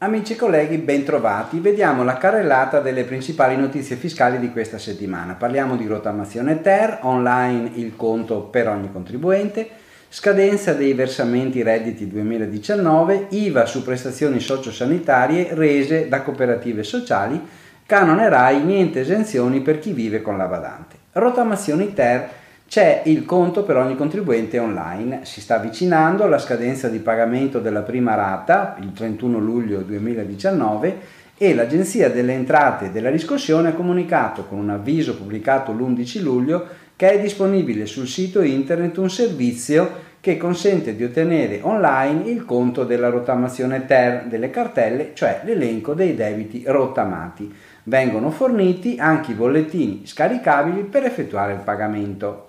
Amici e colleghi, bentrovati. Vediamo la carrellata delle principali notizie fiscali di questa settimana. Parliamo di rottamazione Ter, online il conto per ogni contribuente, scadenza dei versamenti redditi 2019, IVA su prestazioni sociosanitarie rese da cooperative sociali, canone RAI, niente esenzioni per chi vive con la badante. Rottamazioni Ter c'è il conto per ogni contribuente online, si sta avvicinando alla scadenza di pagamento della prima rata, il 31 luglio 2019, e l'Agenzia delle Entrate e della Riscossione ha comunicato con un avviso pubblicato l'11 luglio che è disponibile sul sito internet un servizio che consente di ottenere online il conto della rottamazione TER delle cartelle, cioè l'elenco dei debiti rottamati. Vengono forniti anche i bollettini scaricabili per effettuare il pagamento.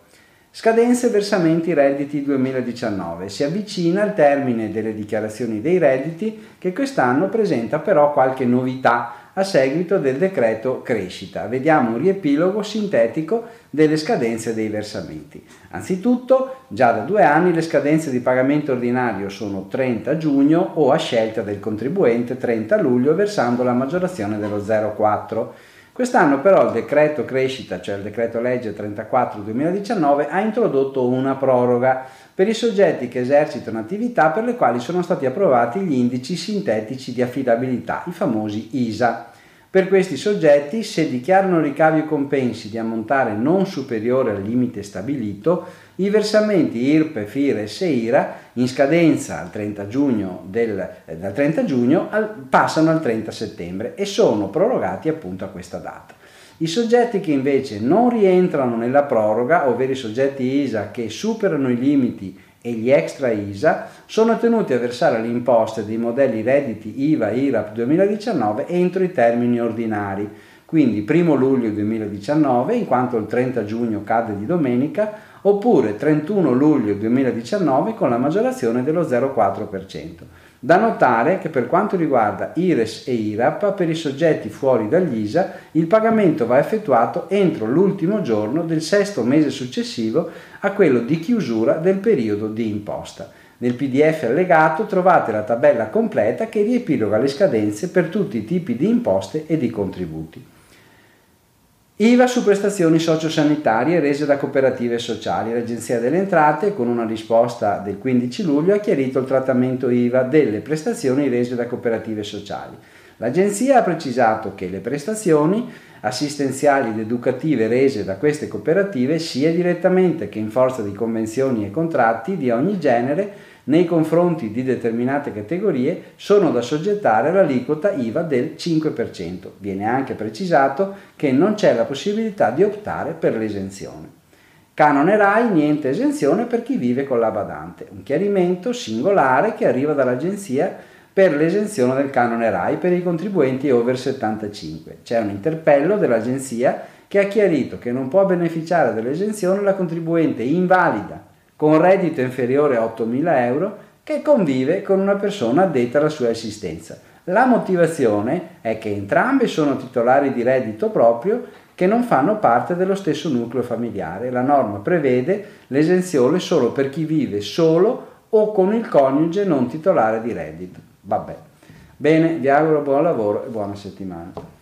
Scadenze versamenti redditi 2019. Si avvicina il termine delle dichiarazioni dei redditi che quest'anno presenta però qualche novità a seguito del decreto crescita. Vediamo un riepilogo sintetico delle scadenze dei versamenti. Anzitutto, già da due anni le scadenze di pagamento ordinario sono 30 giugno o a scelta del contribuente 30 luglio versando la maggiorazione dello 0,4 Quest'anno però il decreto crescita, cioè il decreto legge 34-2019, ha introdotto una proroga per i soggetti che esercitano attività per le quali sono stati approvati gli indici sintetici di affidabilità, i famosi ISA. Per questi soggetti, se dichiarano ricavi o compensi di ammontare non superiore al limite stabilito, i versamenti IRPE, FIRES e IRA in scadenza al 30 giugno del, eh, dal 30 giugno al, passano al 30 settembre e sono prorogati appunto a questa data. I soggetti che invece non rientrano nella proroga, ovvero i soggetti ISA che superano i limiti e gli extra ISA sono tenuti a versare le imposte dei modelli redditi IVA IRAP 2019 entro i termini ordinari, quindi 1 luglio 2019 in quanto il 30 giugno cade di domenica oppure 31 luglio 2019 con la maggiorazione dello 0,4%. Da notare che per quanto riguarda IRES e IRAP, per i soggetti fuori dagli ISA, il pagamento va effettuato entro l'ultimo giorno del sesto mese successivo a quello di chiusura del periodo di imposta. Nel PDF allegato trovate la tabella completa che riepiloga le scadenze per tutti i tipi di imposte e di contributi. IVA su prestazioni sociosanitarie rese da cooperative sociali. L'Agenzia delle Entrate, con una risposta del 15 luglio, ha chiarito il trattamento IVA delle prestazioni rese da cooperative sociali. L'Agenzia ha precisato che le prestazioni assistenziali ed educative rese da queste cooperative, sia direttamente che in forza di convenzioni e contratti di ogni genere, nei confronti di determinate categorie sono da soggettare all'aliquota IVA del 5%. Viene anche precisato che non c'è la possibilità di optare per l'esenzione. Canone RAI, niente esenzione per chi vive con la badante. Un chiarimento singolare che arriva dall'Agenzia per l'esenzione del canone RAI per i contribuenti over 75. C'è un interpello dell'Agenzia che ha chiarito che non può beneficiare dell'esenzione la contribuente invalida con reddito inferiore a 8.000 euro che convive con una persona addetta alla sua assistenza. La motivazione è che entrambi sono titolari di reddito proprio che non fanno parte dello stesso nucleo familiare. La norma prevede l'esenzione solo per chi vive solo o con il coniuge non titolare di reddito. Vabbè. Bene, vi auguro buon lavoro e buona settimana.